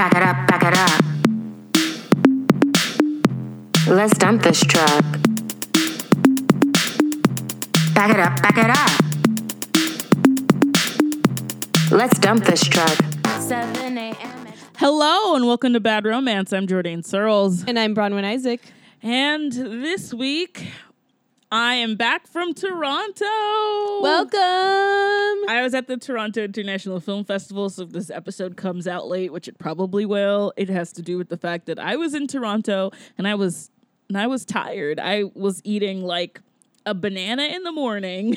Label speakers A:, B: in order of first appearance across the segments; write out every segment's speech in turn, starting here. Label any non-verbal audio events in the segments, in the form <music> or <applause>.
A: Back it up, back it up. Let's dump this truck. Back it up, back it up. Let's dump this truck. 7 a.m.
B: Hello and welcome to Bad Romance. I'm Jourdain Searles.
C: And I'm Bronwyn Isaac.
B: And this week, I am back from Toronto.
C: Welcome.
B: I was at the Toronto International Film Festival, so if this episode comes out late, which it probably will, it has to do with the fact that I was in Toronto and I was and I was tired. I was eating like a banana in the morning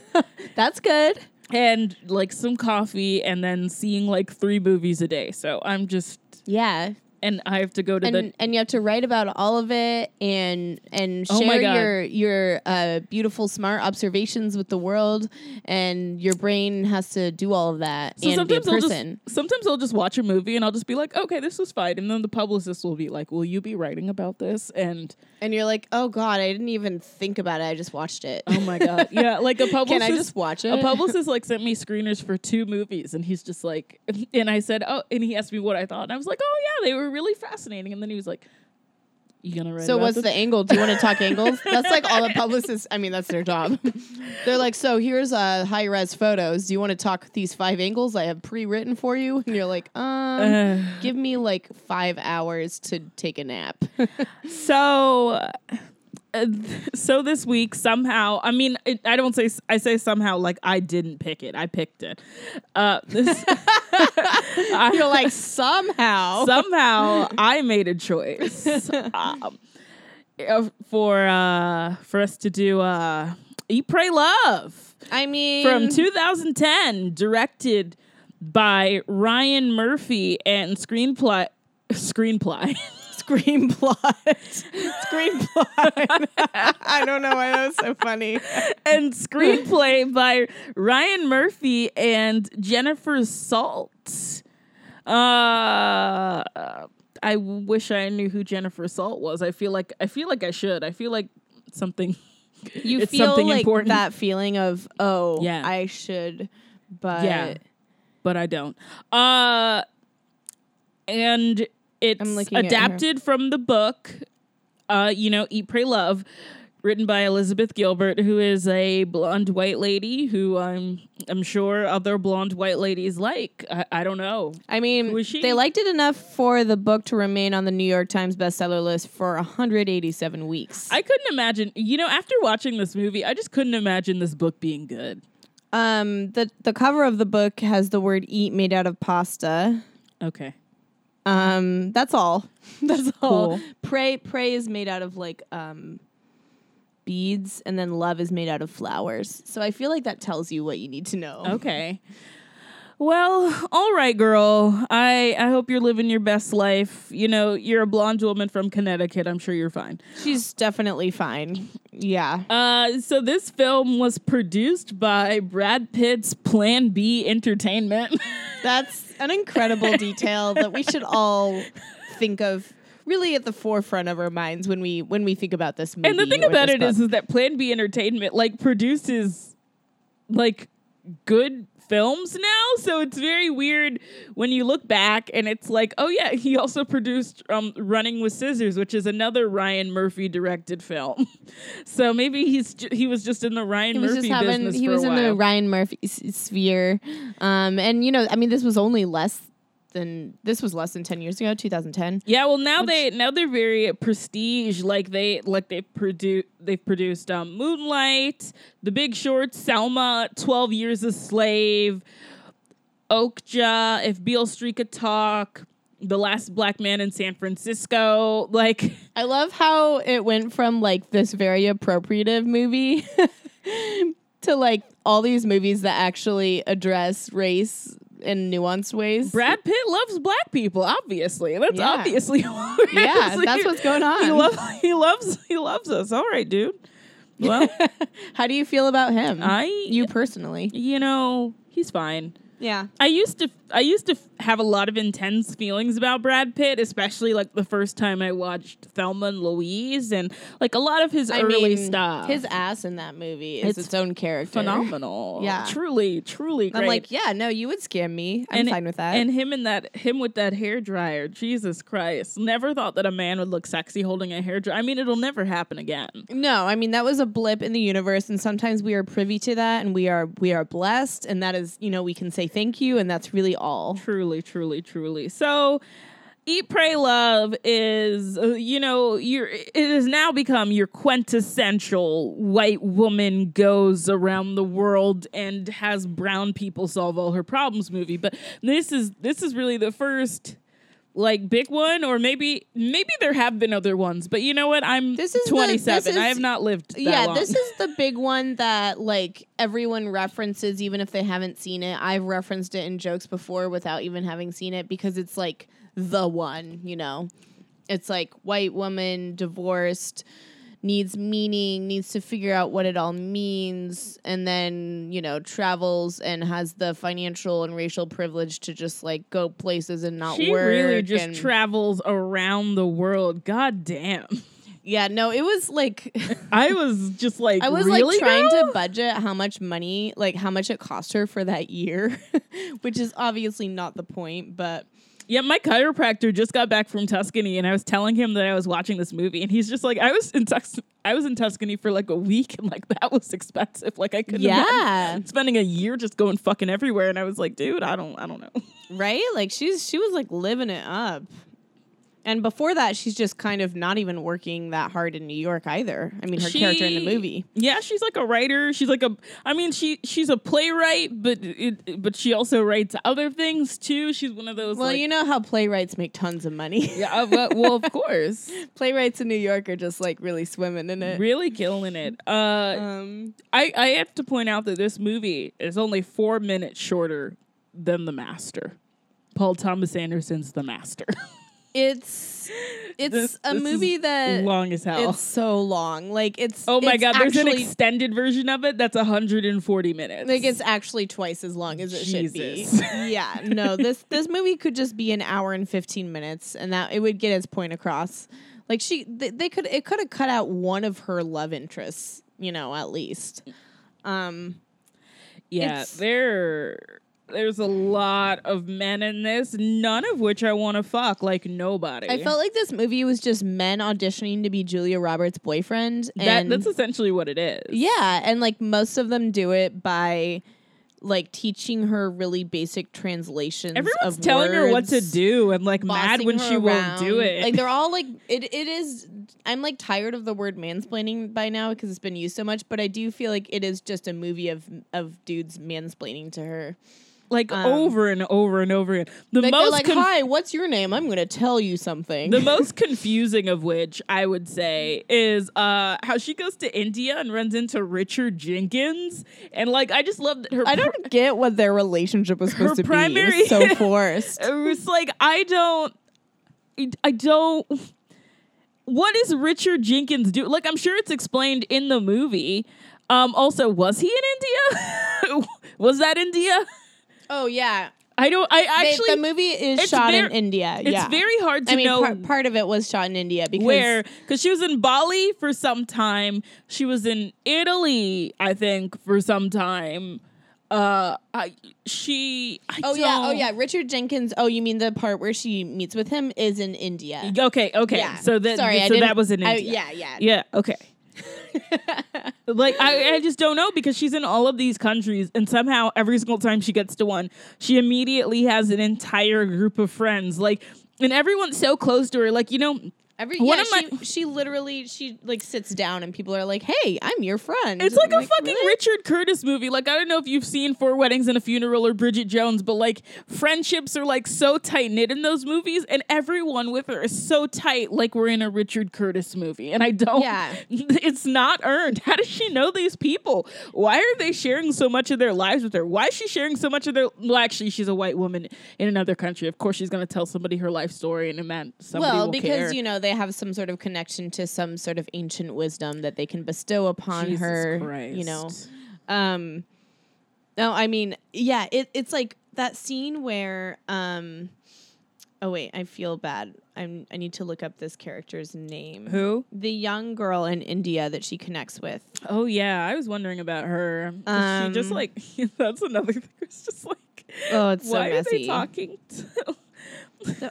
B: <laughs>
C: That's good.
B: and like some coffee and then seeing like three movies a day. So I'm just
C: Yeah.
B: And I have to go to
C: And
B: the
C: and you have to write about all of it and and
B: Oh
C: share
B: God.
C: your your uh, beautiful smart observations with the world and your brain has to do all of that
B: So
C: and be a
B: sometimes I'll just sometimes I'll just watch a movie and I'll just be like, okay, this was fine, and then the publicist will be like, will you be writing about this? And
C: And you're like, "Oh god, I didn't even think about it. I just watched it."
B: oh my god, <laughs> yeah, like a publicist.
C: Can I just watch it?
B: A publicist <laughs> like sent me screeners for two movies, and he's just like, <laughs> and I said, oh, and he asked me what I thought, and I was like, oh yeah, they were really fascinating, and then he was like, you gonna write?
C: So what's
B: this?
C: the angle? Do you want to talk angles? <laughs> That's like all the publicists. I mean, that's their job. <laughs> They're like, so here's uh, high res photos. Do you want to talk these five angles I have pre written for you? And you're like, um, <sighs> give me like five hours to take a nap. <laughs>
B: So, uh, <laughs> so this week somehow, I mean, it, I don't say I say somehow like I didn't pick it. I picked it. Uh, this <laughs> <laughs> I,
C: you're like somehow.
B: somehow I made a choice um, for uh, for us to do uh, Eat, Pray, Love
C: I mean,
B: from 2010, directed by Ryan Murphy and screenplay screenplay.
C: Screen plot. <laughs> screen plot. <laughs> I don't know why that was so funny.
B: and screenplay by Ryan Murphy and Jennifer Salt. Uh, I wish I knew who Jennifer Salt was. I feel like I feel like I should. I feel like something.
C: You
B: It's
C: feel
B: something
C: like
B: important.
C: that feeling of, oh,
B: Yeah.
C: I should, but
B: Yeah. but I don't. Uh, and it's
C: I'm looking at
B: adapted from the book. Uh, you know, Eat, Pray, Love, written by Elizabeth Gilbert, who is a blonde white lady who I'm I'm sure other blonde white ladies like. I, I don't know.
C: I mean,
B: Who is she?
C: they liked it enough for the book to remain on the New York Times bestseller list for 187 weeks.
B: I couldn't imagine. You know, after watching this movie, I just couldn't imagine this book being good.
C: um, the the cover of the book has the word "eat" made out of pasta.
B: Okay.
C: Um, that's all. <laughs> that's all.
B: Cool.
C: Pray, pray is made out of like um beads, and then love is made out of flowers. So I feel like that tells you what you need to know.
B: Okay. Well, <laughs> all right, girl. I I hope you're living your best life. You know, you're a blonde woman from Connecticut. I'm sure you're fine.
C: She's definitely fine. Yeah.
B: Uh, so this film was produced by Brad Pitt's Plan B Entertainment. <laughs>
C: That's an incredible detail that we should all think of really at the forefront of our minds when we when we think about this movie.
B: and the thing about it is, is that Plan B Entertainment like produces like good films now. So it's very weird when you look back and it's like, oh yeah, he also produced um, Running with Scissors, which is another Ryan Murphy directed film. <laughs> so maybe he's ju- he was just in the Ryan
C: he was
B: Murphy
C: just having
B: business
C: he was in
B: while.
C: the Ryan Murphy s- sphere. Um and you know, I mean this was only less than this was less than 10 years ago, 2010.
B: Yeah, well now they now they're very prestige. Like they like they produce they've produced um, Moonlight, The Big Short, Selma, Twelve Years a Slave, Okja, If Beale Street Could Talk, The Last Black Man in San Francisco. Like <laughs>
C: I love how it went from like this very appropriative movie <laughs> to like all these movies that actually address race in nuanced ways.
B: Brad Pitt loves black people. Obviously, that's
C: Yeah.
B: obviously <laughs>
C: Yeah, that's what's going on.
B: He loves he loves he loves us. All right, dude. Well, <laughs>
C: How do you feel about him?
B: I
C: you personally.
B: you know he's fine.
C: Yeah.
B: I used to I used to f- have a lot of intense feelings about Brad Pitt, especially like the first time I watched Thelma and Louise and like a lot of his
C: I
B: early
C: mean,
B: stuff.
C: His ass in that movie is
B: It's
C: its, own character.
B: phenomenal. <laughs>
C: Yeah.
B: Truly, truly great.
C: I'm like, yeah, no, you would scam me. I'm
B: and,
C: fine with that.
B: And him in that him with that hair dryer. Jesus Christ. Never thought that a man would look sexy holding a hair dryer. I mean, it'll never happen again.
C: no, I mean that was a blip in the universe, and sometimes we are privy to that, and we are we are blessed, and that is, you know, we can say thank you, and that's really all.
B: Truly, truly, truly. So, Eat, Pray, Love is, uh, you know, your it has now become your quintessential white woman goes around the world and has brown people solve all her problems movie. But this is this is really the first like big one or maybe maybe there have been other ones but you know what i'm
C: This is the-
B: 27
C: this
B: i have not lived that
C: yeah,
B: long.
C: this is the big one that like everyone references, even if they haven't seen it. I've referenced it in jokes before without even having seen it because it's like the one, you know. It's like white woman divorced needs meaning, needs to figure out what it all means, and then, you know, travels and has the financial and racial privilege to just like go places and not
B: she
C: work.
B: really just
C: and-
B: travels around the world god damn
C: yeah, no, it was like <laughs>
B: I was just like,
C: I was
B: really,
C: like trying
B: girl?
C: to budget how much money, like how much it cost her for that year, <laughs> which is obviously not the point, but
B: Yeah, my chiropractor just got back from Tuscany, and I was telling him that I was watching this movie, and he's just like, "I was in Tus- I was in Tuscany for like a week, and like that was expensive. Like I couldn't
C: Yeah.
B: spending a year just going fucking everywhere." And I was like, "Dude, I don't, I don't know." <laughs>
C: right? Like she's she was like living it up. And before that, she's just kind of not even working that hard in New York either. I mean, her character in the movie.
B: Yeah, she's like a writer. She's like a. I mean, she she's a playwright, but it, but she also writes other things too. She's one of those.
C: Well,
B: like,
C: you know how playwrights make tons of money.
B: Yeah, uh, but, well, of <laughs> course,
C: playwrights in New York are just like really swimming in it.
B: really killing it. Uh,
C: Um,
B: I, I have to point out that this movie is only four minutes shorter than The Master. Paul Thomas Anderson's The Master. <laughs>
C: it's it's
B: This-
C: a
B: this
C: movie that
B: long as hell.
C: it's so long. Like it's
B: oh my
C: it's
B: god, there's an extended version of it that's 140 minutes.
C: Like it's actually twice as long as it should be. <laughs> Yeah, no, this this movie could just be an hour and fifteen minutes, and that it would get its point across. Like she, they, they could it could have cut out one of her love interests, you know, at least. Um,
B: yeah, there there's a lot of men in this, none of which I want to fuck like nobody.
C: I felt like this movie was just men auditioning to be Julia Roberts' boyfriend,
B: that that's essentially what it is.
C: yeah, and like most of them do it by like teaching her really basic translations.
B: Everyone's telling her what to do and like mad when she won't do it.
C: Like they're <laughs> all like it. It is. I'm like tired of the word mansplaining by now because it's been used so much. But I do feel like it is just a movie of of dudes mansplaining to her.
B: Like
C: um,
B: over and over and over again. The
C: Like
B: most
C: like,
B: conf-
C: "Hi, what's your name? I'm going to tell you something."
B: the most <laughs> confusing of which I would say is uh how she goes to India and runs into Richard Jenkins and like I just love that her
C: I don't get what their relationship was <laughs> supposed to be. It
B: primary-
C: was so <laughs> forced.
B: it was like I don't I don't what is Richard Jenkins do? Like I'm sure it's explained in the movie. Um also was he in India? was that India?
C: Oh yeah,
B: I don't I actually
C: the movie is shot in
B: ver-
C: India.
B: it's
C: yeah,
B: very hard to
C: I mean,
B: know
C: part, part of it was shot in India because
B: where because she was in Bali for some time. She was in Italy, I think, for some time. Uh, I she. I
C: Oh yeah, oh yeah. Richard Jenkins. Oh, you mean the part where she meets with him is in India.
B: Okay, okay.
C: Yeah.
B: So that
C: Sorry,
B: so that was in
C: I-
B: India.
C: yeah, yeah.
B: yeah. Okay. <laughs> like I, I just don't know because she's in all of these countries and somehow every single time she gets to one she immediately has an entire group of friends. Like and everyone's so close to her. Like you know
C: Every
B: One
C: yeah,
B: of my-
C: she, she literally she like sits down and people are like, "Hey, I'm your friend."
B: It's like
C: I'm
B: a fucking
C: "Really?"
B: Richard Curtis movie. Like I don't know if you've seen Four Weddings and a Funeral or Bridget Jones, but like friendships are like so tight knit in those movies, and everyone with her is so tight, like we're in a Richard Curtis movie. And I don't.
C: Yeah. <laughs>
B: It's not earned. How does she know these people? Why are they sharing so much of their lives with her? Why is she sharing so much of their? Well, actually, she's a white woman in another country. Of course, she's going to tell somebody her life story, and man, somebody
C: Well,
B: will
C: because
B: care.
C: you know they have some sort of connection to some sort of ancient wisdom that they can bestow upon
B: Jesus
C: her.
B: Christ.
C: You know, um, no, I mean, yeah, it, it's like that scene where um oh wait, I feel bad. I'm I need to look up this character's name.
B: Who?
C: The young girl in India that she connects with.
B: Oh yeah, I was wondering about her. 'Cause she just
C: Um,
B: like <laughs> that's another thing. It's just like
C: Oh, it's so
B: why are they
C: messy.
B: talking? To,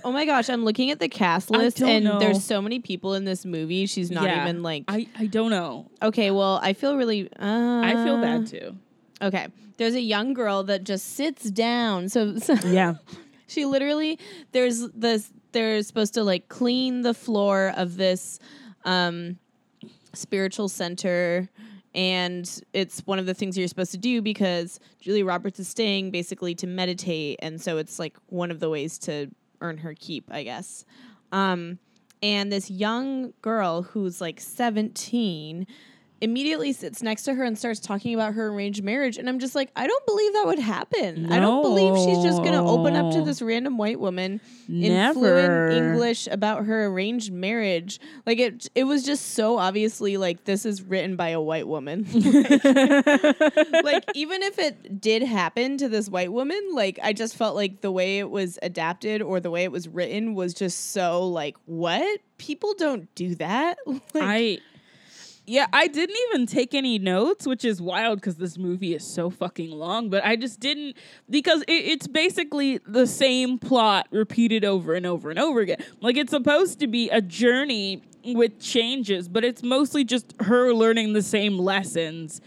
C: oh my gosh, I'm looking at the cast list and
B: know.
C: there's so many people in this movie. She's not
B: Yeah.
C: even like
B: I I don't know.
C: Okay, well, I feel really uh,
B: I feel bad too.
C: Okay. There's a young girl that just sits down. So, <laughs> so
B: Yeah. <laughs>
C: she literally there's this they're supposed to like clean the floor of this um spiritual center and it's one of the things you're supposed to do because Julia Roberts is staying basically to meditate and so it's like one of the ways to earn her keep, I guess. Um and this young girl who's like 17 immediately sits next to her and starts talking about her arranged marriage. And i'm just like i don't believe that would happen. I don't believe she's just going to open up to this random white woman in fluent english about her arranged marriage. Like it it was just so obviously like this is written by a white woman. <laughs> Like even if it did happen to this white woman like i just felt like the way it was adapted or the way it was written was just so like what? People don't do that. <laughs> Like,
B: I yeah, I didn't even take any notes, which is wild because this movie is so fucking long. But I just didn't because it, it's basically the same plot repeated over and over and over again. Like it's supposed to be a journey with changes, but it's mostly just her learning the same lessons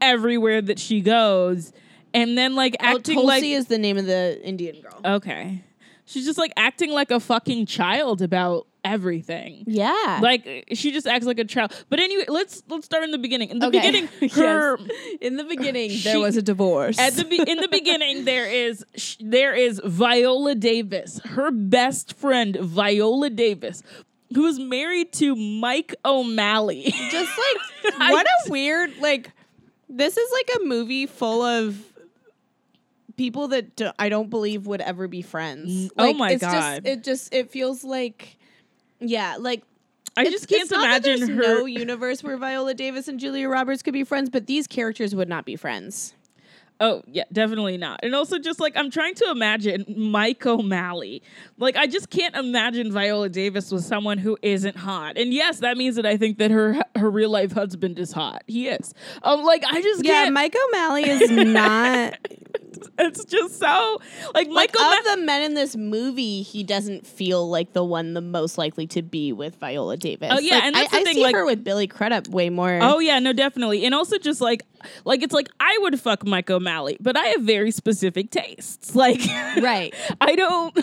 B: everywhere that she goes, and then like
C: Oh,
B: acting
C: Tulsi
B: like
C: is the name of the Indian girl.
B: okay, she's just like acting like a fucking child about everything.
C: yeah.
B: Like she just acts like a child. But anyway, let's let's start in the beginning. In the
C: Okay.
B: beginning, <laughs>
C: Yes.
B: her
C: in the beginning, <laughs>
B: She-
C: there was a divorce.
B: at the be- in the beginning <laughs> there is sh- there is Viola Davis, her best friend Viola Davis, who is married to Mike O'Malley.
C: Just like what a weird like. This is like a movie full of people that do, I don't believe would ever be friends.
B: Mm, oh my
C: it's
B: God.
C: Just, it just it feels like, yeah, like
B: I
C: it's-
B: just can't
C: it's not that
B: imagine
C: there's
B: her.
C: No universe where Viola Davis and Julia Roberts could be friends, but these characters would not be friends.
B: Oh, yeah, definitely not. And also just like I'm trying to imagine Mike O'Malley. Like I just can't imagine Viola Davis with someone who isn't hot. And yes, that means that I think that her her real life husband is hot. He is. Um like I just
C: Yeah,
B: can't
C: Mike O'Malley <laughs> is not
B: it's just so like
C: like
B: Mike O'Malley
C: of the men in this movie. He doesn't feel like the one the most likely to be with Viola Davis.
B: Oh, yeah,
C: Like,
B: and that's
C: I,
B: the
C: I
B: thing,
C: see
B: like-
C: her with Billy Crudup way more.
B: Oh yeah, no, definitely. And also just like like it's like I would fuck Mike O'Malley, but I have very specific tastes. <laughs> Like
C: right.
B: I don't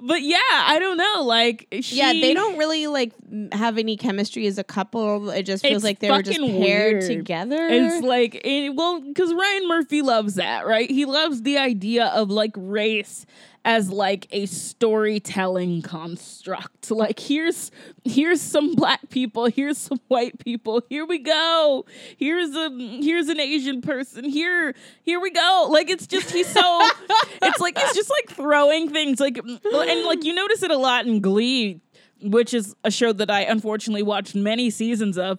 B: but yeah, I don't know. Like she,
C: Yeah, they don't really like have any chemistry as a couple. It just feels like they were just paired
B: weird.
C: together.
B: It's like, it, well, because Ryan Murphy loves that, right? He loves the idea of like race as like a storytelling construct. Like here's here's some black people, here's some white people. Here we go. Here's a here's an Asian person. Here here we go. Like it's just he's so <laughs> it's like it's just like throwing things like and like you notice it a lot in Glee which is a show that I unfortunately watched many seasons of,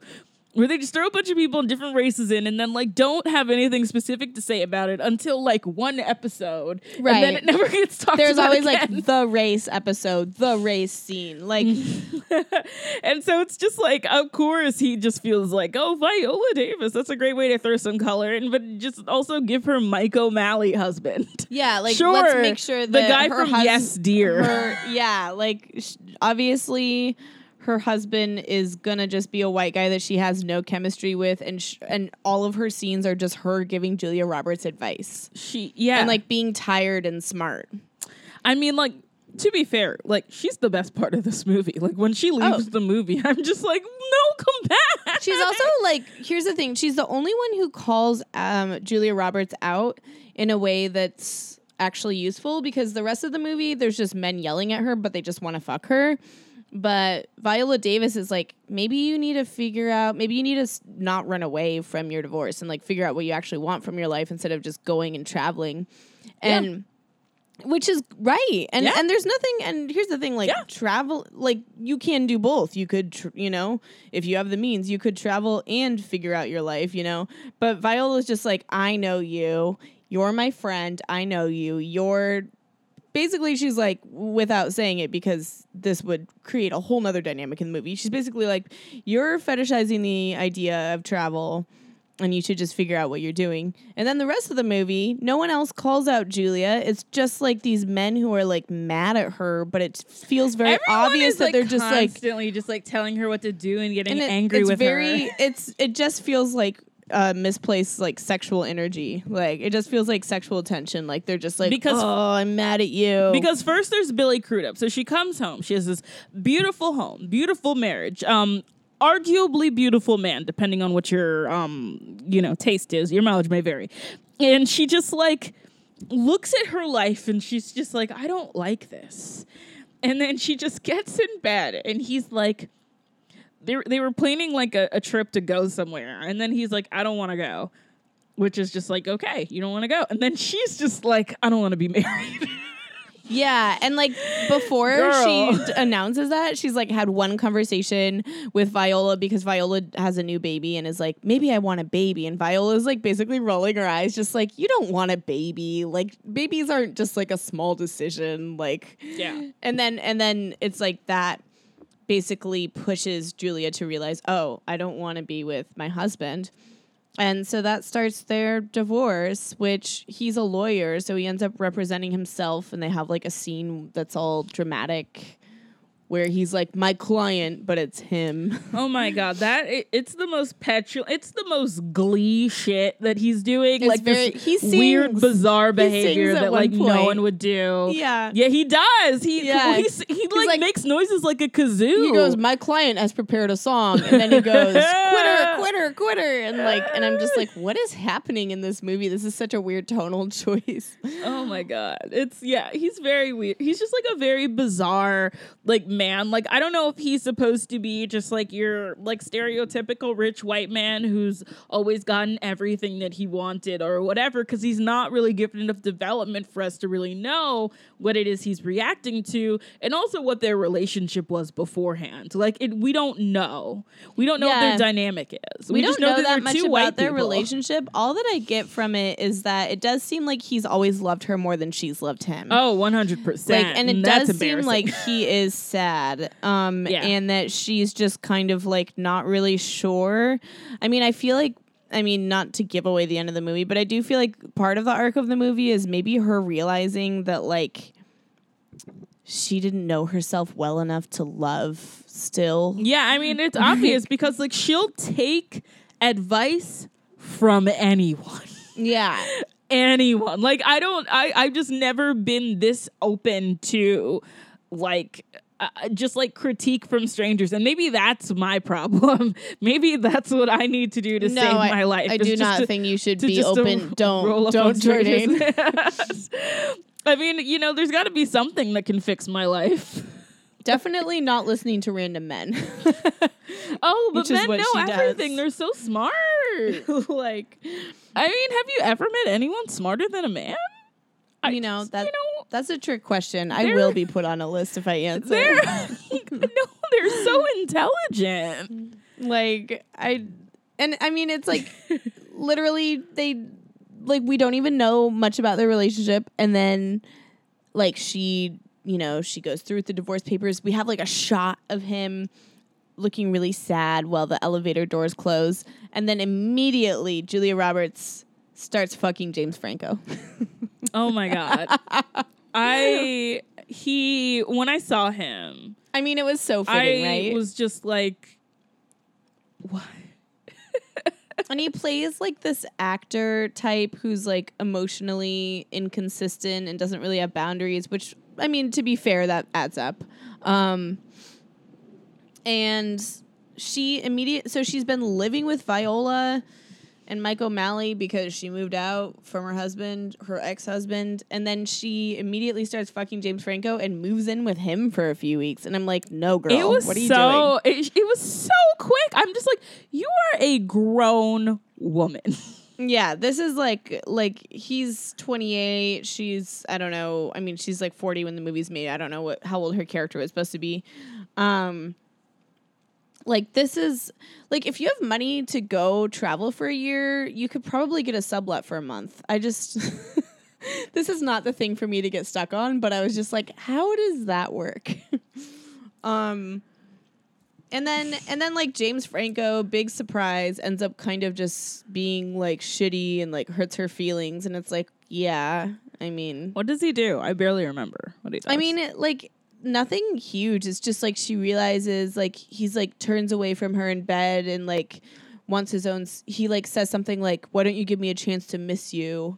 B: where they just throw a bunch of people in different races in and then like don't have anything specific to say about it until like one episode. And then it never <laughs> gets talked
C: There's
B: about There's
C: always
B: again.
C: like the race episode, the race scene. Like <laughs>
B: and so it's just like, of course, he just feels like, oh, Viola Davis, that's a great way to throw some color in, but just also give her Mike O'Malley husband.
C: yeah, like
B: sure,
C: let's make sure
B: the guy
C: her
B: from
C: hus-
B: Yes Dear.
C: her- yeah, like sh- obviously her husband is gonna just be a white guy that she has no chemistry with, and sh- and all of her scenes are just her giving Julia Roberts advice
B: She, yeah,
C: and like being tired and smart.
B: I mean, like to be fair, like she's the best part of this movie. Like when she leaves
C: Oh.
B: the movie, I'm just like, no, come back.
C: She's also <laughs> like, here's the thing: she's the only one who calls um, Julia Roberts out in a way that's actually useful because the rest of the movie, there's just men yelling at her, but they just want to fuck her. But Viola Davis is like, maybe you need to figure out, maybe you need to not run away from your divorce and like figure out what you actually want from your life instead of just going and traveling. And which is right. And
B: Yeah.
C: and there's nothing and here's the thing like
B: Yeah.
C: travel like you can do both. You could tr- you know, if you have the means, you could travel and figure out your life, you know. But Viola's just like, I know you. you're my friend. I know you. You're basically she's like without saying it because this would create a whole nother dynamic in the movie. She's basically like you're fetishizing the idea of travel and you should just figure out what you're doing. And then the rest of the movie no one else calls out julia. It's just like these men who are like mad at her but it feels very
B: Everyone
C: obvious that
B: like,
C: they're just like
B: constantly just like telling her what to do and getting
C: and it-
B: angry
C: it's
B: with
C: very
B: her.
C: it's it just feels like uh misplaced like sexual energy like it just feels like sexual tension like they're just like
B: Because-
C: oh i'm mad at you
B: Because first there's Billy Crudup. So she comes home. She has this beautiful home, beautiful marriage. Um, arguably beautiful man, depending on what your um, you know, taste is. Your mileage may vary. And she just like looks at her life and she's just like, I don't like this. And then she just gets in bed and he's like they, they were planning like a, a trip to go somewhere. And then he's like, I don't want to go. Which is just like, okay, you don't want to go. And then she's just like, I don't want to be <laughs> married.
C: Yeah, and like before
B: Girl.
C: she d- announces that, she's like had one conversation with Viola because Viola has a new baby and is like, maybe I want a baby. And Viola's like basically rolling her eyes, just like, you don't want a baby. Like babies aren't just like a small decision. Like
B: Yeah.
C: And then and then it's like that basically pushes Julia to realize, oh, I don't want to be with my husband. And so that starts their divorce, which he's a lawyer, so he ends up representing himself, and they have like a scene that's all dramatic where he's like, my client, but it's him. <laughs>
B: Oh my god, that it, it's the most petulant, it's the most glee shit that he's doing.
C: It's
B: like
C: very-
B: this
C: he
B: weird, bizarre behavior that like no one would do.
C: Yeah.
B: yeah, he does. He
C: Yeah. <laughs>
B: he's, he like,
C: like-
B: makes noises like a kazoo.
C: He goes, my client has prepared a song, and then he goes, quitter, <laughs> quitter, quitter, and like, and I'm just like, what is happening in this movie? This is such a weird tonal choice.
B: Oh my god. It's yeah, he's very weird. He's just like a very bizarre like man. Like I don't know if he's supposed to be just like your like stereotypical rich white man who's always gotten everything that he wanted or whatever cuz he's not really given enough development for us to really know what it is he's reacting to and also what their relationship was beforehand. Like it we don't know. We don't know what their dynamic is.
C: we,
B: just
C: don't know,
B: that
C: that much about their
B: people.
C: relationship. All that I get from it is that it does seem like he's always loved her more than she's loved him.
B: Oh, 100%.
C: like, and it
B: That's
C: does seem like he is sad, <laughs> um,
B: Yeah.
C: and that she's just kind of like not really sure. I mean, I feel like. I mean, not to give away the end of the movie, but I do feel like part of the arc of the movie is maybe her realizing that, like, she didn't know herself well enough to love still.
B: Yeah, I mean it's obvious <laughs> because like she'll take advice from anyone.
C: Yeah. <laughs>
B: anyone. Like I don't I I've just never been this open to like uh, just like critique from strangers and maybe that's my problem. <laughs> maybe that's what I need to do to
C: no,
B: save
C: I,
B: my life.
C: I do not
B: to-
C: think you should be open. Don't
B: up
C: don't
B: on strangers. <laughs> <laughs> I mean, you know, there's got to be something that can fix my life.
C: Definitely not listening to random men.
B: Oh, but men know
C: she does.
B: everything. They're so smart.
C: like
B: I mean, have you ever met anyone smarter than a man? I
C: you know
B: just-
C: that
B: you know
C: that's a trick question. I will be put on a list if I answer.
B: they're <laughs> <laughs> no, they're so intelligent.
C: like I and I mean it's like literally they like we don't even know much about their relationship and then like she you know she goes through with the divorce papers we have like a shot of him looking really sad while the elevator doors close and then immediately Julia Roberts starts fucking James Franco <laughs>
B: Oh my god. I he when I saw him,
C: I mean it was so fitting
B: I
C: right
B: was just like what? <laughs>
C: and he plays like this actor type who's like emotionally inconsistent and doesn't really have boundaries which i mean to be fair that adds up um and she immediate so she's been living with viola and mike o'malley because she moved out from her husband her ex-husband and then she immediately starts fucking james franco and moves in with him for a few weeks and i'm like no girl
B: it was
C: what are you doing
B: so it, it was so quick. I'm just like, you are a grown woman. <laughs>
C: Yeah, this is like like he's 28, she's I don't know. I mean, she's like 40 when the movie's made. I don't know what how old her character was supposed to be. Um like this is like if you have money to go travel for a year, you could probably get a sublet for a month. I just <laughs> this is not the thing for me to get stuck on, but I was just like, how does that work? <laughs> um and then and then like James Franco, big surprise, ends up kind of just being like shitty and like hurts her feelings and it's like, yeah, I mean
B: What does he do? I barely remember what he does.
C: I mean, it, like nothing huge. It's just like she realizes like he's like turns away from her in bed and like wants his own. s- He like says something like, "Why don't you give me a chance to miss you?"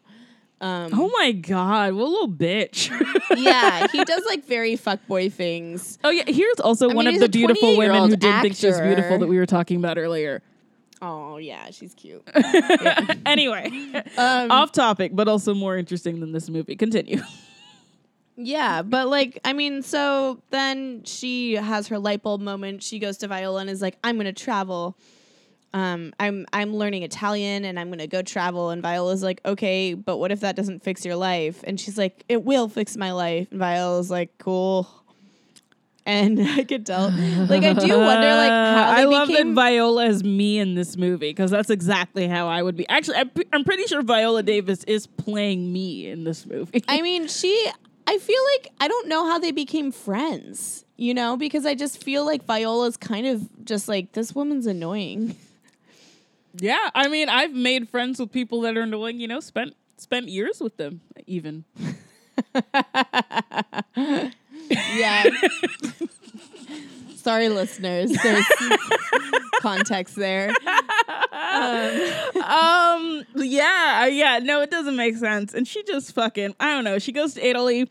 C: Um,
B: oh my god, what a little bitch. <laughs>
C: yeah, he does like very fuckboy things.
B: oh yeah, here's also
C: I
B: one
C: mean,
B: of the beautiful women who
C: 28-year-old
B: did think she was beautiful that we were talking about earlier.
C: Oh yeah, she's cute. <laughs>
B: anyway,
C: Um,
B: off topic, but also more interesting than this movie. Continue.
C: Yeah, but like, I mean, so then she has her light bulb moment. She goes to Viola and is like, "I'm gonna travel. Um, I'm I'm learning Italian and I'm gonna go travel." And Viola's like, "Okay, but what if that doesn't fix your life?" And she's like, "It will fix my life." And Viola's like, "Cool." And <laughs> I could tell, like, I do wonder, like, how <laughs> they
B: I love
C: became.
B: that Viola is me in this movie because that's exactly how I would be. Actually, I'm, I'm pretty sure Viola Davis is playing me in this movie.
C: I mean, she. I feel like I don't know how they became friends. You know, because I just feel like Viola's kind of just like this woman's annoying.
B: yeah, I mean, I've made friends with people that are annoying. You know, spent spent years with them even. <laughs>
C: Yeah. <laughs> Sorry, listeners. There's <laughs> context there.
B: um yeah uh, yeah no it doesn't make sense and she just fucking i don't know she goes to italy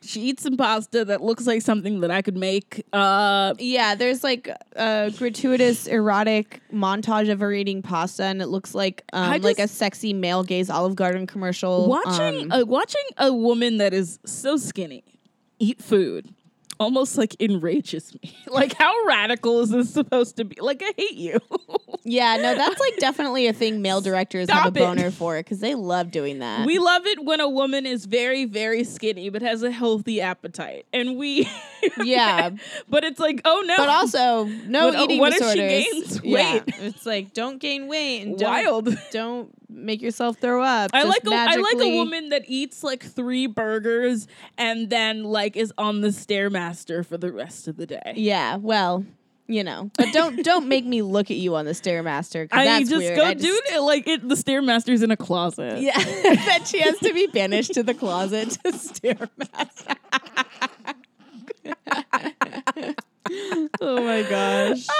B: she eats some pasta that looks like something that i could make uh
C: Yeah, there's like a gratuitous erotic montage of her eating pasta, and it looks like um,
B: I
C: like a sexy male gaze Olive Garden commercial.
B: watching
C: Um,
B: uh, watching a woman that is so skinny eat food almost like enrages me. <laughs> Like how radical is this supposed to be? Like i hate you <laughs>
C: yeah, no, that's like definitely a thing male directors have
B: Stop
C: a
B: it.
C: boner for because they love doing that.
B: we love it when a woman is very very skinny but has a healthy appetite and we <laughs>
C: yeah,
B: but it's like oh no
C: but also no
B: But, uh,
C: eating
B: what if she
C: disorders.
B: gains
C: Yeah,
B: weight? <laughs>
C: it's like don't gain weight and don't,
B: wild
C: don't make yourself throw up.
B: I like a, I like a woman that eats like three burgers and then like is on the stairmaster for the rest of the day.
C: Yeah, well, you know, but don't don't make me look at you on the stairmaster.
B: I
C: that's
B: just
C: weird.
B: go
C: I
B: do
C: just-
B: it like it. The stairmaster's in a closet.
C: Yeah, <laughs> that she has to be banished to the closet to stairmaster. oh my gosh. <laughs>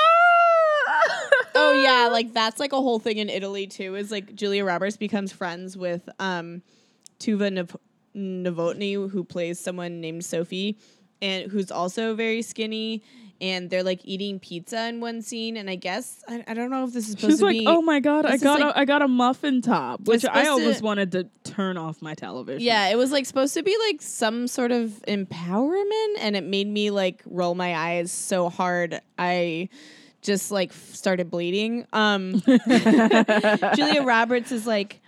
C: Oh yeah, like that's like a whole thing in Italy too. Is like Julia Roberts becomes friends with um Tuva Nov- Novotny, who plays someone named Sophie, and who's also very skinny. And they're like eating pizza in one scene, and I guess I, I don't know if this is supposed
B: She's
C: to
B: like,
C: be.
B: oh my god, I got
C: like-
B: a, I got a muffin top, which I always
C: to-
B: wanted to turn off my television.
C: Yeah, it was like supposed to be like some sort of empowerment, and it made me like roll my eyes so hard I just like started bleeding. Um, <laughs> Julia Roberts is like,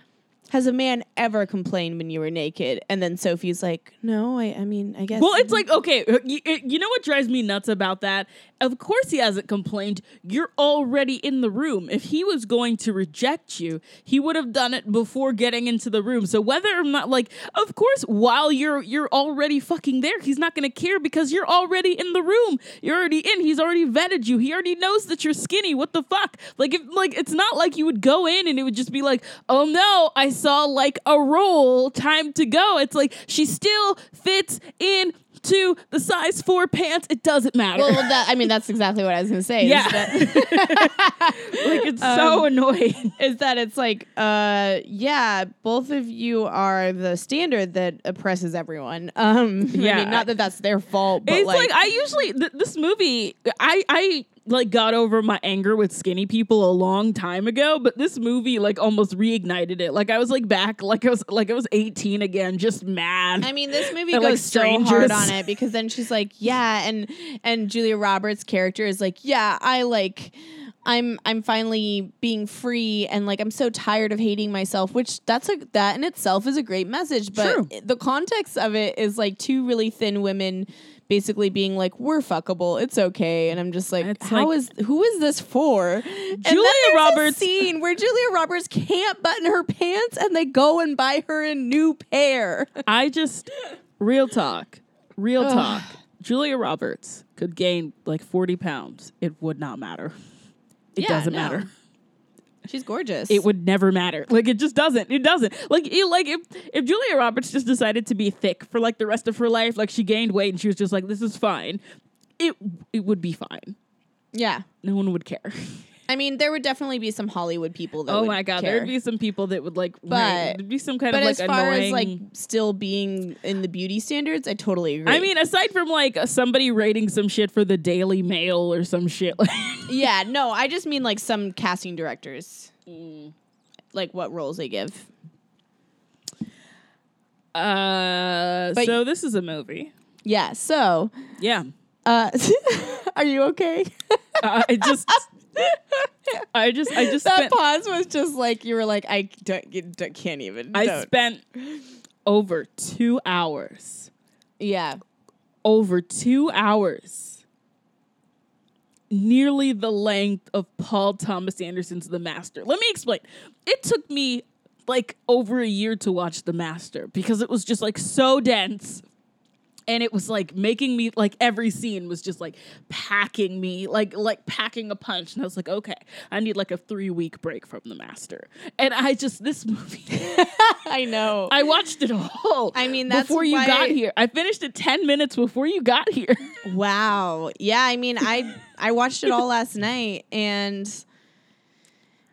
C: "Has a man ever complained when you were naked?" And then Sophie's like, "No, I, I mean, I guess."
B: Well, it's like okay, uh, you, you know what drives me nuts about that? Of course, he hasn't complained. You're already in the room. If he was going to reject you, he would have done it before getting into the room. So whether or not, like, of course, while you're you're already fucking there, he's not going to care because you're already in the room. You're already in. He's already vetted you. He already knows that you're skinny. What the fuck? Like, if like it's not like you would go in and it would just be like, oh no, I saw like a roll. Time to go. It's like she still fits in to the size four pants. It doesn't matter.
C: well, that I mean, that's exactly what I was gonna say.
B: Yeah. <laughs> like it's so
C: Um,
B: annoying.
C: is that it's like, uh, yeah, both of you are the standard that oppresses everyone. Um, yeah,
B: Yeah.
C: I mean, not that that's their fault, but
B: it's like,
C: like,
B: I usually th- this movie. I I like got over my anger with skinny people a long time ago, but this movie like almost reignited it. Like I was like back, like I was like I was eighteen again, just mad.
C: I mean, this movie <laughs>
B: They're,
C: goes
B: like,
C: so hard on it because then she's like, yeah, and and Julia Roberts' character is like, yeah, I like. I'm I'm finally being free and like I'm so tired of hating myself, which that's a that in itself is a great message. But
B: True.
C: the context of it is like two really thin women basically being like, We're fuckable, it's okay. And I'm just like,
B: It's
C: how
B: like-
C: is who is this for?
B: Julia Roberts-
C: scene where Julia Roberts can't button her pants and they go and buy her a new pair.
B: I just real talk, real talk. Julia Roberts could gain like forty pounds. It would not matter. It
C: Yeah,
B: doesn't
C: no.
B: matter.
C: She's gorgeous.
B: It would never matter. Like it just doesn't. It doesn't. Like it, like if if Julia Roberts just decided to be thick for like the rest of her life, like she gained weight and she was just like, this is fine. It it would be fine.
C: Yeah.
B: No one would care. <laughs>
C: I mean, there would definitely be some Hollywood people that
B: oh
C: would
B: my god,
C: care.
B: there'd be some people that would like.
C: But-
B: right, there'd be some kind
C: but
B: of like
C: as far
B: annoying.
C: as like still being in the beauty standards, I totally agree.
B: I mean, aside from like somebody rating some shit for the Daily Mail or some shit, <laughs> like
C: yeah, no, I just mean like some casting directors, like what roles they give.
B: Uh,
C: But-
B: so this is a movie.
C: Yeah. So,
B: Yeah.
C: uh, <laughs> are you okay?
B: Uh, I just, <laughs> I just, I just
C: that
B: spent,
C: pause was just like you were like, I don't, you don't- can't even.
B: I
C: don't.
B: spent over two hours,
C: yeah.
B: over two hours, nearly the length of Paul Thomas Anderson's The Master. Let me explain. It took me like over a year to watch The Master because it was just like so dense. And it was like making me like every scene was just like packing me like like packing a punch and i was like okay i need like a three week break from the master and i just this <laughs> movie <laughs>
C: I know.
B: i watched it all
C: I mean, that's
B: before you
C: why-
B: got here i finished it 10 minutes before you got here <laughs>
C: Wow. Yeah, I mean, I I watched it all last night and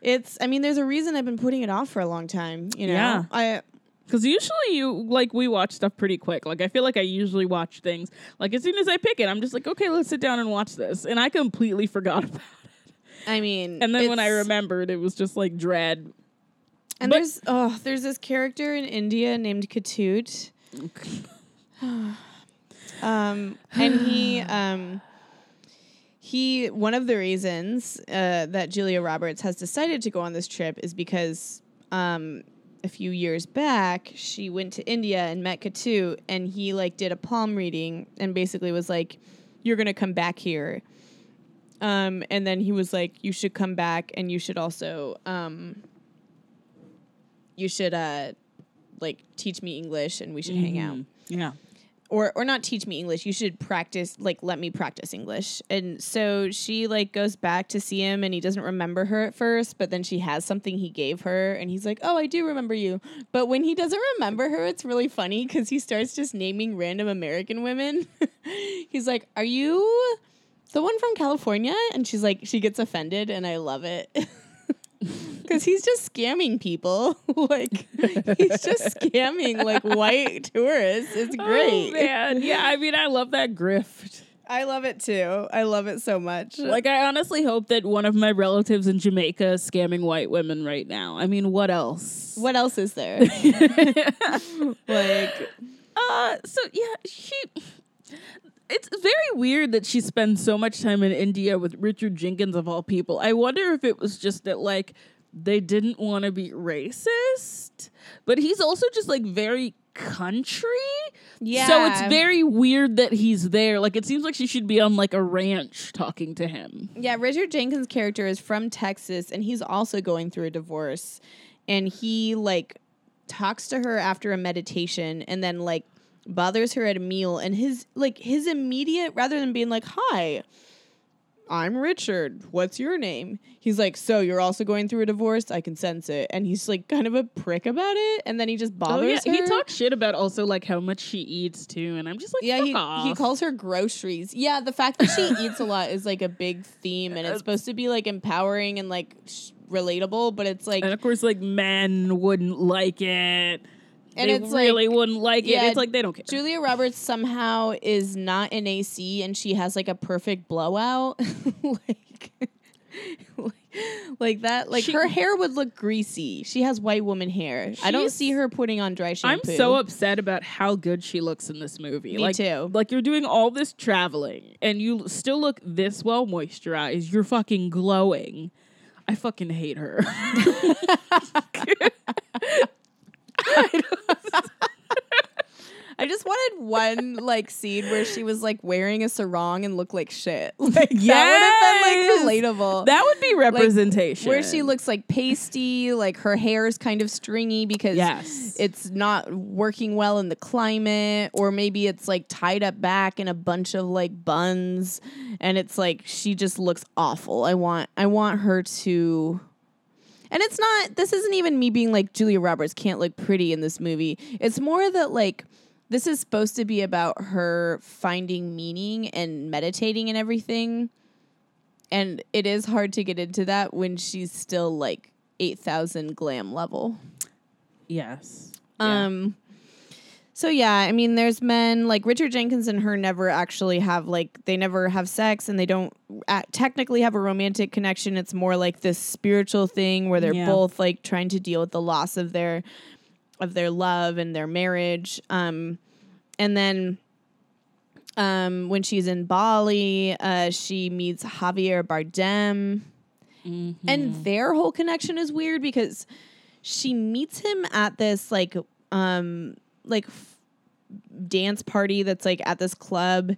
C: it's I mean, there's a reason I've been putting it off for a long time, you know.
B: Yeah.
C: I
B: because usually you like we watch stuff pretty quick. Like i feel like i usually watch things like as soon as i pick it i'm just like okay let's sit down and watch this. And i completely forgot <laughs> about it.
C: I mean,
B: and then when i remembered it was just like dread.
C: And
B: but-
C: there's oh, there's this character in India named Ketut. <laughs> Um, and he um he one of the reasons uh, that Julia Roberts has decided to go on this trip is because um a few years back she went to India and met Ketut and he like did a palm reading and basically was like you're to come back here. Um and then he was like you should come back and you should also um you should uh like teach me English and we should hang out.
B: Yeah
C: or or not teach me English. You should practice like let me practice English. And so she like goes back to see him and he doesn't remember her at first, but then she has something he gave her and he's like, "Oh, I do remember you." But when he doesn't remember her, it's really funny cuz he starts just naming random American women. <laughs> he's like, "Are you the one from California?" And she's like she gets offended and I love it. <laughs> Cause he's just scamming people, <laughs> like he's just <laughs> scamming like white tourists. It's great.
B: Oh, man. Yeah, I mean, I love that grift.
C: I love it too. I love it so much.
B: Like, I honestly hope that one of my relatives in Jamaica is scamming white women right now. I mean, what else?
C: what else is there? <laughs> like,
B: Uh, so yeah, she. It's very weird that she spends so much time in India with Richard Jenkins of all people. I wonder if it was just that like they didn't want to be racist, but he's also just like very country.
C: yeah.
B: So it's very weird that he's there. Like it seems like she should be on like a ranch talking to him.
C: yeah. Richard Jenkins' character is from Texas, and he's also going through a divorce, and he like talks to her after a meditation, and then like bothers her at a meal, and his like his immediate rather than being like, "Hi." I'm Richard. What's your name? He's like, so you're also going through a divorce? I can sense it. And he's like kind of a prick about it. And then he just
B: Oh
C: bothers
B: yeah, he talks shit about also like how much she eats too, and I'm just like,
C: Yeah,
B: fuck
C: he,
B: off.
C: he calls her groceries. Yeah, the fact that she <laughs> eats a lot is like a big theme, and it's supposed to be like empowering and like sh- relatable, but it's like
B: and of course, like men wouldn't like it.
C: And
B: they
C: it's
B: really
C: like-
B: wuld like it. It's like they don't care.
C: Julia Roberts somehow is not in AC, and she has like a perfect blowout. <laughs> like, like, <laughs> like that. Like
B: She-
C: her hair would look greasy. She has white woman hair. I don't see her putting on dry shampoo.
B: I'm so upset about how good she looks in this movie.
C: Me
B: like,
C: too.
B: Like you're doing all this traveling and you still look this well moisturized. You're fucking glowing. I fucking hate her. <laughs> <laughs>
C: I just wanted one like scene where she was like wearing a sarong and looked like shit. <laughs> Like that would have been like relatable.
B: that would be representation.
C: where she looks like pasty, like her hair is kind of stringy because
B: Yes.
C: it's not working well in the climate, or maybe it's like tied up back in a bunch of like buns, and it's like she just looks awful. I want I want her to and it's not this isn't even me being like Julia Roberts can't look pretty in this movie. It's more that like this is supposed to be about her finding meaning and meditating and everything. And it is hard to get into that when she's still like 8000 glam level.
B: Yes. Yeah.
C: Um, So yeah, I mean there's men like Richard Jenkins and her never actually have like they never have sex and they don't uh, technically have a romantic connection. It's more like this spiritual thing where they're
B: Yeah.
C: both like trying to deal with the loss of their of their love and their marriage. Um and then um when she's in Bali, uh she meets Javier Bardem.
B: Mm-hmm.
C: And their whole connection is weird because she meets him at this like um like dance party that's like at this club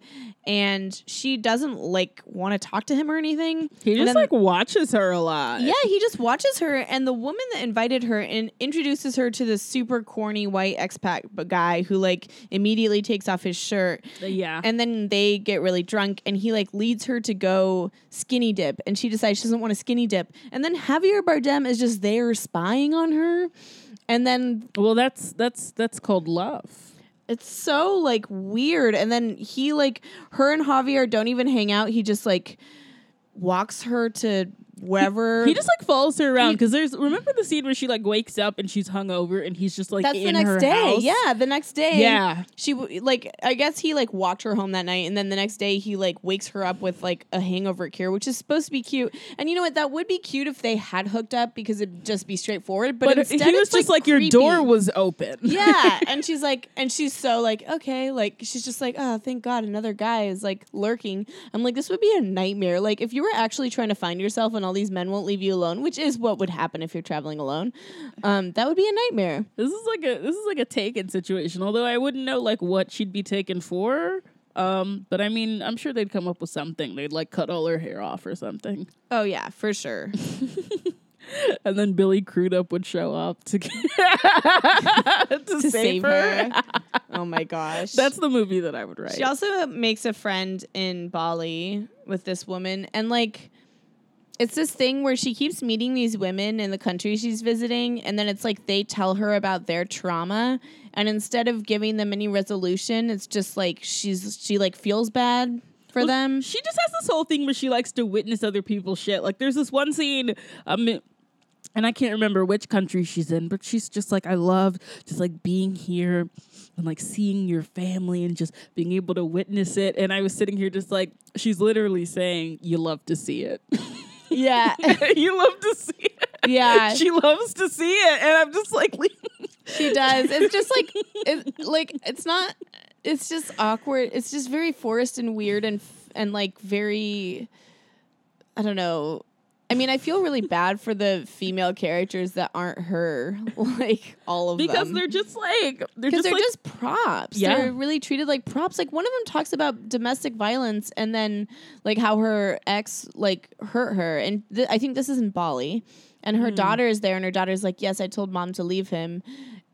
C: and she doesn't like want to talk to him or anything.
B: he just
C: then-
B: like watches her a lot.
C: yeah, he just watches her, and the woman that invited her and introduces her to this super corny white expat guy who like immediately takes off his shirt, uh,
B: Yeah.
C: and then they get really drunk, and he like leads her to go skinny dip, and she decides she doesn't want to skinny dip, and then Javier Bardem is just there spying on her, and then
B: well, that's that's that's called love.
C: it's so like weird, and then he like her and Javier don't even hang out. He just like walks her to wherever
B: He just like follows her around because there's remember the scene where she like wakes up and she's hungover and he's just like
C: That's
B: in
C: the next
B: her
C: day.
B: house.
C: Yeah, the next day.
B: Yeah.
C: She like I guess he like walked her home that night and then the next day he like wakes her up with like a hangover cure, which is supposed to be cute. And you know what? That would be cute if they had hooked up because it'd just be straightforward. But,
B: But,
C: instead
B: he was
C: it's,
B: just like, your door was open.
C: yeah, <laughs> and she's like, and she's so like, okay, like she's just like, oh, thank God, another guy is like lurking. I'm like, this would be a nightmare. Like if you were actually trying to find yourself and all these men won't leave you alone, which is what would happen if you're traveling alone, um, that would be a nightmare.
B: This is like a this is like a taken situation. Although I wouldn't know like what she'd be taken for. Um, but I mean, I'm sure they'd come up with something. They'd like cut all her hair off or something, <laughs>
C: Oh yeah, for sure.
B: and then Billy Crudup would show up to <laughs> to,
C: to save her. <laughs> oh my gosh.
B: That's the movie that I would write.
C: she also makes a friend in Bali with this woman and like it's this thing where she keeps meeting these women in the country she's visiting and then it's like they tell her about their trauma and instead of giving them any resolution it's just like she's she like feels bad for
B: Well,
C: them.
B: She just has this whole thing where she likes to witness other people's shit. Like there's this one scene, um, and I can't remember which country she's in, but she's just like, I love just like being here and like seeing your family and just being able to witness it. And I was sitting here just like, she's literally saying, You love to see it. <laughs> <laughs>
C: Yeah.
B: you love to see it.
C: Yeah.
B: She loves to see it. And I'm just like, <laughs>
C: She does. It's just like it, like it's not. It's just awkward. It's just very forced and weird and and like very. I don't know. I mean, I feel really bad for the female characters that aren't her. <laughs> Like all of
B: because
C: them.
B: Because they're just like, they're
C: because
B: just
C: they're
B: like,
C: just props.
B: Yeah.
C: They're really treated like props. Like one of them talks about domestic violence and then like how her ex like hurt her. And th- I think this is in Bali. And her hmm. daughter is there, and her daughter's like, "Yes, I told mom to leave him."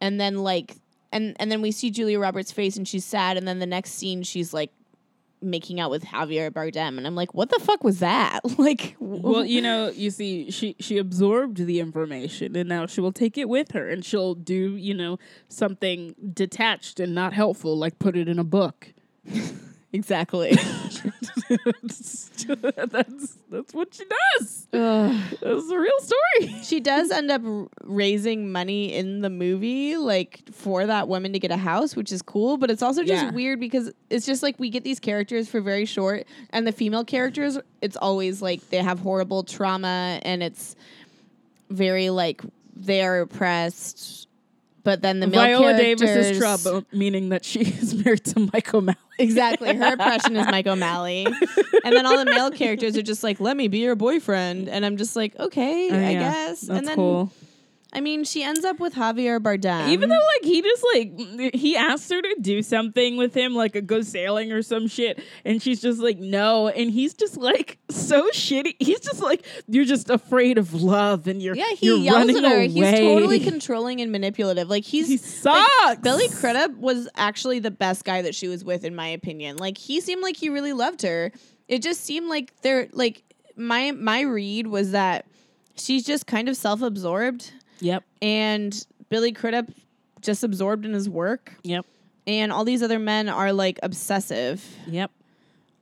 C: And then like, and and then we see Julia Roberts' face, and she's sad. And then the next scene, she's like making out with Javier Bardem, and I'm like, "What the fuck was that?" <laughs> like,
B: well, you know, you see, she she absorbed the information, and now she will take it with her, and she'll do, you know, something detached and not helpful, like put it in a book. <laughs>
C: exactly. <laughs>
B: that's that's what she does. That's the real story.
C: she does end up raising money in the movie, like for that woman to get a house, which is cool. But it's also just
B: Yeah.
C: weird because it's just like we get these characters for very short, and the female characters, it's always like they have horrible trauma, and it's very like they are oppressed. But then the male
B: Viola
C: characters,
B: Davis is trouble, meaning that she <laughs> is married to Mike O'Malley.
C: Exactly. Her <laughs> impression is Mike O'Malley. and then all the male characters are just like, let me be your boyfriend. And I'm just like, okay,
B: Oh,
C: I
B: yeah.
C: guess.
B: That's
C: and then,
B: cool.
C: I mean, she ends up with Javier Bardem.
B: Even though like he just like he asked her to do something with him, like a go sailing or some shit, and she's just like no, and he's just like so shitty. He's just like you're just afraid of love, and you're
C: yeah, he
B: you're
C: yells
B: running
C: at her.
B: Away.
C: He's totally <laughs> controlling and manipulative. Like he's
B: he sucks.
C: like, Billy Crudup was actually the best guy that she was with, in my opinion. Like he seemed like he really loved her. It just seemed like they're like my my read was that she's just kind of self absorbed,
B: Yep.
C: and Billy Crudup just absorbed in his work.
B: Yep.
C: and all these other men are like obsessive.
B: Yep.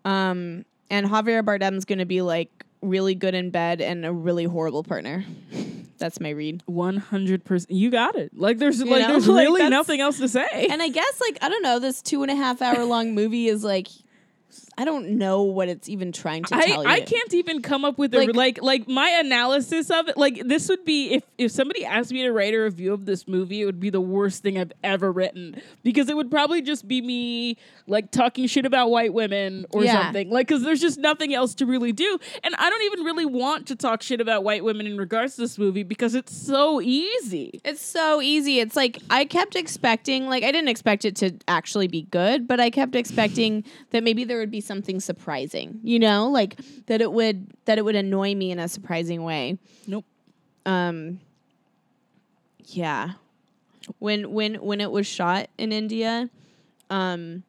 C: Um, and Javier Bardem's going to be like really good in bed and a really horrible partner. <laughs> That's my read.
B: One hundred percent. You got it. Like there's
C: You
B: like
C: know?
B: there's <laughs>
C: Like,
B: really nothing else to say.
C: And I guess like I don't know, this two and a half hour long movie is like I don't know what it's even trying to
B: I,
C: tell you.
B: I can't even come up with
C: Like-
B: a like like my analysis of it. Like this would be if if somebody asked me to write a review of this movie, it would be the worst thing I've ever written because it would probably just be me like talking shit about white women or
C: Yeah.
B: something. Like because there's just nothing else to really do, and I don't even really want to talk shit about white women in regards to this movie because it's so easy.
C: It's so easy. It's like I kept expecting, like I didn't expect it to actually be good, but I kept expecting that maybe there would be something surprising. You know, like that it would that it would annoy me in a surprising way.
B: Nope.
C: Um. Yeah. When when when it was shot in India, um,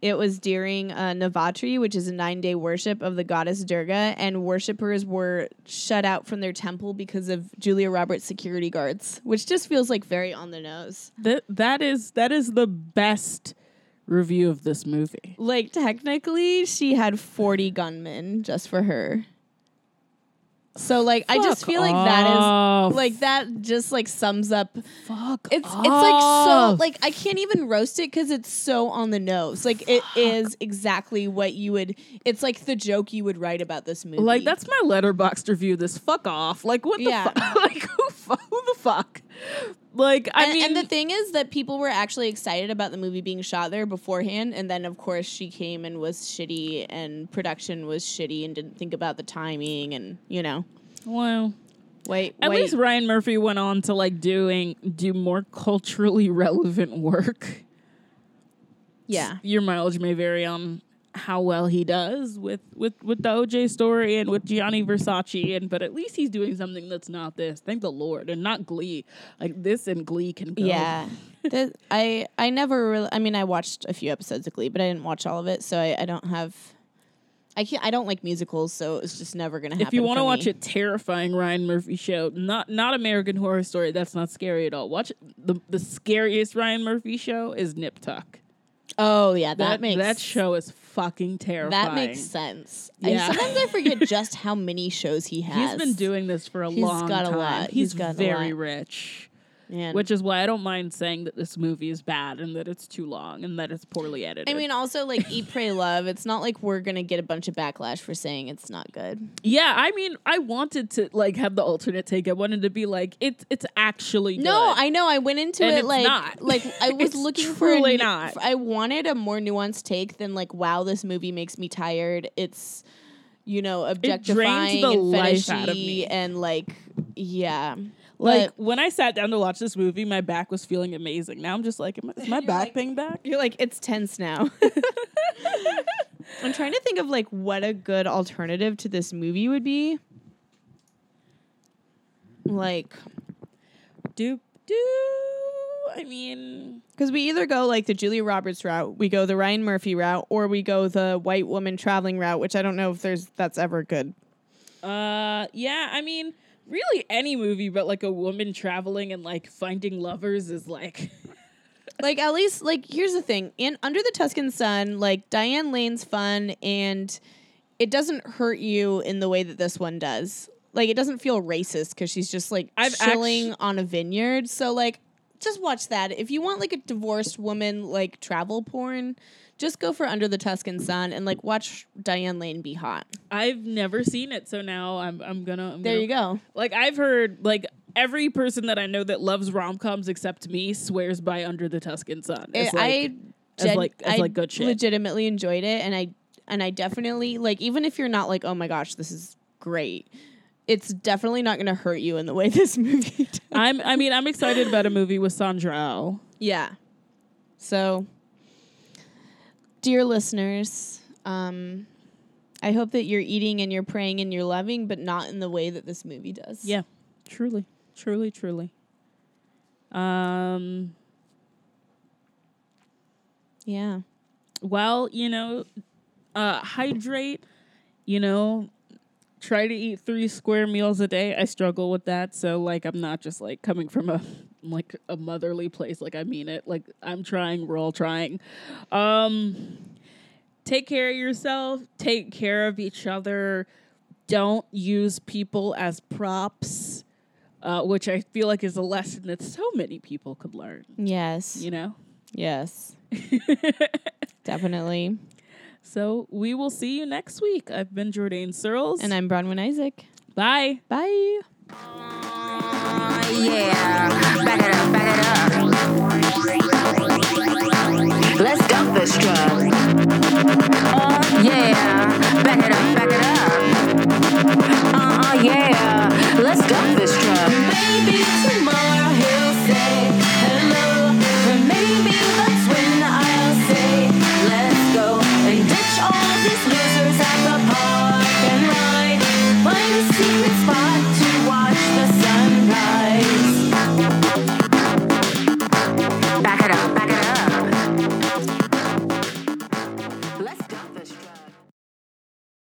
C: it was during uh, Navratri, which is a nine day worship of the goddess Durga, and worshippers were shut out from their temple because of Julia Roberts security guards, which just feels like very on the nose.
B: That that is that is the best review of this movie.
C: Like technically, she had forty gunmen just for her. So like, I just
B: Fuck
C: feel like that
B: off.
C: is like that just like sums up
B: Fuck.
C: It's it's like so like I can't even roast it because it's so on the nose. Like it is exactly what you would. It's like the joke you would write about this movie.
B: Like that's my Letterboxd review. This fuck off. Like what
C: Yeah.
B: the fuck? <laughs> like who, who the fuck? Like I
C: and,
B: mean,
C: and the thing is that people were actually excited about the movie being shot there beforehand, and then of course she came and was shitty, and production was shitty, and didn't think about the timing, and you know,
B: well,
C: wait,
B: at
C: wait,
B: least Ryan Murphy went on to like doing do more culturally <laughs> relevant work.
C: yeah,
B: Your mileage may vary on how well he does with with with the OJ story and with Gianni Versace, and but at least he's doing something that's not this. Thank the Lord, and not Glee. Like this and Glee can go.
C: yeah. That- I I never really. I mean, I watched a few episodes of Glee, but I didn't watch all of it, so I, I don't have. I can't. I don't like musicals, so it's just never gonna happen.
B: If you want to watch a terrifying Ryan Murphy show, not not American Horror Story, that's not scary at all. Watch the the scariest Ryan Murphy show is Nip Tuck.
C: Oh yeah, that,
B: That
C: makes
B: that show is fucking terrifying.
C: that makes sense.
B: Yeah.
C: sometimes I forget <laughs> just how many shows he has.
B: He's been doing this for a
C: He's
B: long
C: got a
B: time.
C: lot.
B: He's,
C: He's got a lot very
B: rich.
C: Man.
B: Which is why I don't mind saying that this movie is bad and that it's too long and that it's poorly edited.
C: I mean, also like Eat, Pray, Love. It's not like we're gonna get a bunch of backlash for saying it's not good.
B: yeah, I mean, I wanted to like have the alternate take. I wanted to be like, it's it's actually
C: No,
B: good.
C: I know. I went into
B: And
C: it
B: it's
C: like
B: not.
C: like I <laughs> was looking for a
B: truly not.
C: I wanted a more nuanced take than like, wow, this movie makes me tired. It's you know objectifying
B: the
C: and
B: life out of
C: fetishy
B: me.
C: and like yeah.
B: Like
C: But-
B: when I sat down to watch this movie, my back was feeling amazing. Now I'm just like, is my <laughs> back
C: like-
B: thing back?
C: You're like, it's tense now. <laughs> I'm trying to think of like what a good alternative to this movie would be. Like,
B: Do do. I mean,
C: because we either go like the Julia Roberts route, we go the Ryan Murphy route, or we go the white woman traveling route, which I don't know if there's that's ever good.
B: uh, yeah. I mean, really, any movie but like a woman traveling and like finding lovers is like. <laughs>
C: like at least like here's the thing. In under the tuscan sun like diane lane's fun and it doesn't hurt you in the way that this one does. Like it doesn't feel racist because she's just like
B: I've
C: chilling
B: actu-
C: on a vineyard. So like just watch that. If you want like a divorced woman like travel porn just go for under the tuscan sun and like watch diane lane be hot
B: I've never seen it, so now I'm I'm gonna. I'm
C: there
B: gonna-
C: you go
B: Like I've heard, like every person that I know that loves rom coms except me swears by Under the Tuscan Sun. Eh,
C: it-
B: like,
C: I
B: as like- as
C: I
B: like good shit.
C: legitimately enjoyed it, and I and I definitely like even if you're not like oh my gosh this is great, it's definitely not going to hurt you in the way <laughs> this movie. does.
B: I'm. I mean, I'm excited about a movie with Sandra Oh.
C: yeah. So, dear listeners, um, I hope that you're eating and you're praying and you're loving, but not in the way that this movie does.
B: Yeah, truly, truly, truly. Um.
C: Yeah.
B: Well, you know, uh, hydrate. You know, try to eat three square meals a day. I struggle with that, so like I'm not just like coming from a like a motherly place. Like I mean it. Like I'm trying. We're all trying. Um, take care of yourself. Take care of each other. Don't use people as props. Uh, which I feel like is a lesson that so many people could learn.
C: Yes.
B: You know.
C: Yes. <laughs> Definitely.
B: So we will see you next week. I've been Jourdain Searles.
C: And I'm Bronwyn Isaac.
B: Bye.
C: Bye
A: yeah. Back it up, back it up. Let's dump this truck. Uh, yeah. Back it up, back it up. Uh, uh yeah. Let's dump this truck. Maybe tomorrow he'll say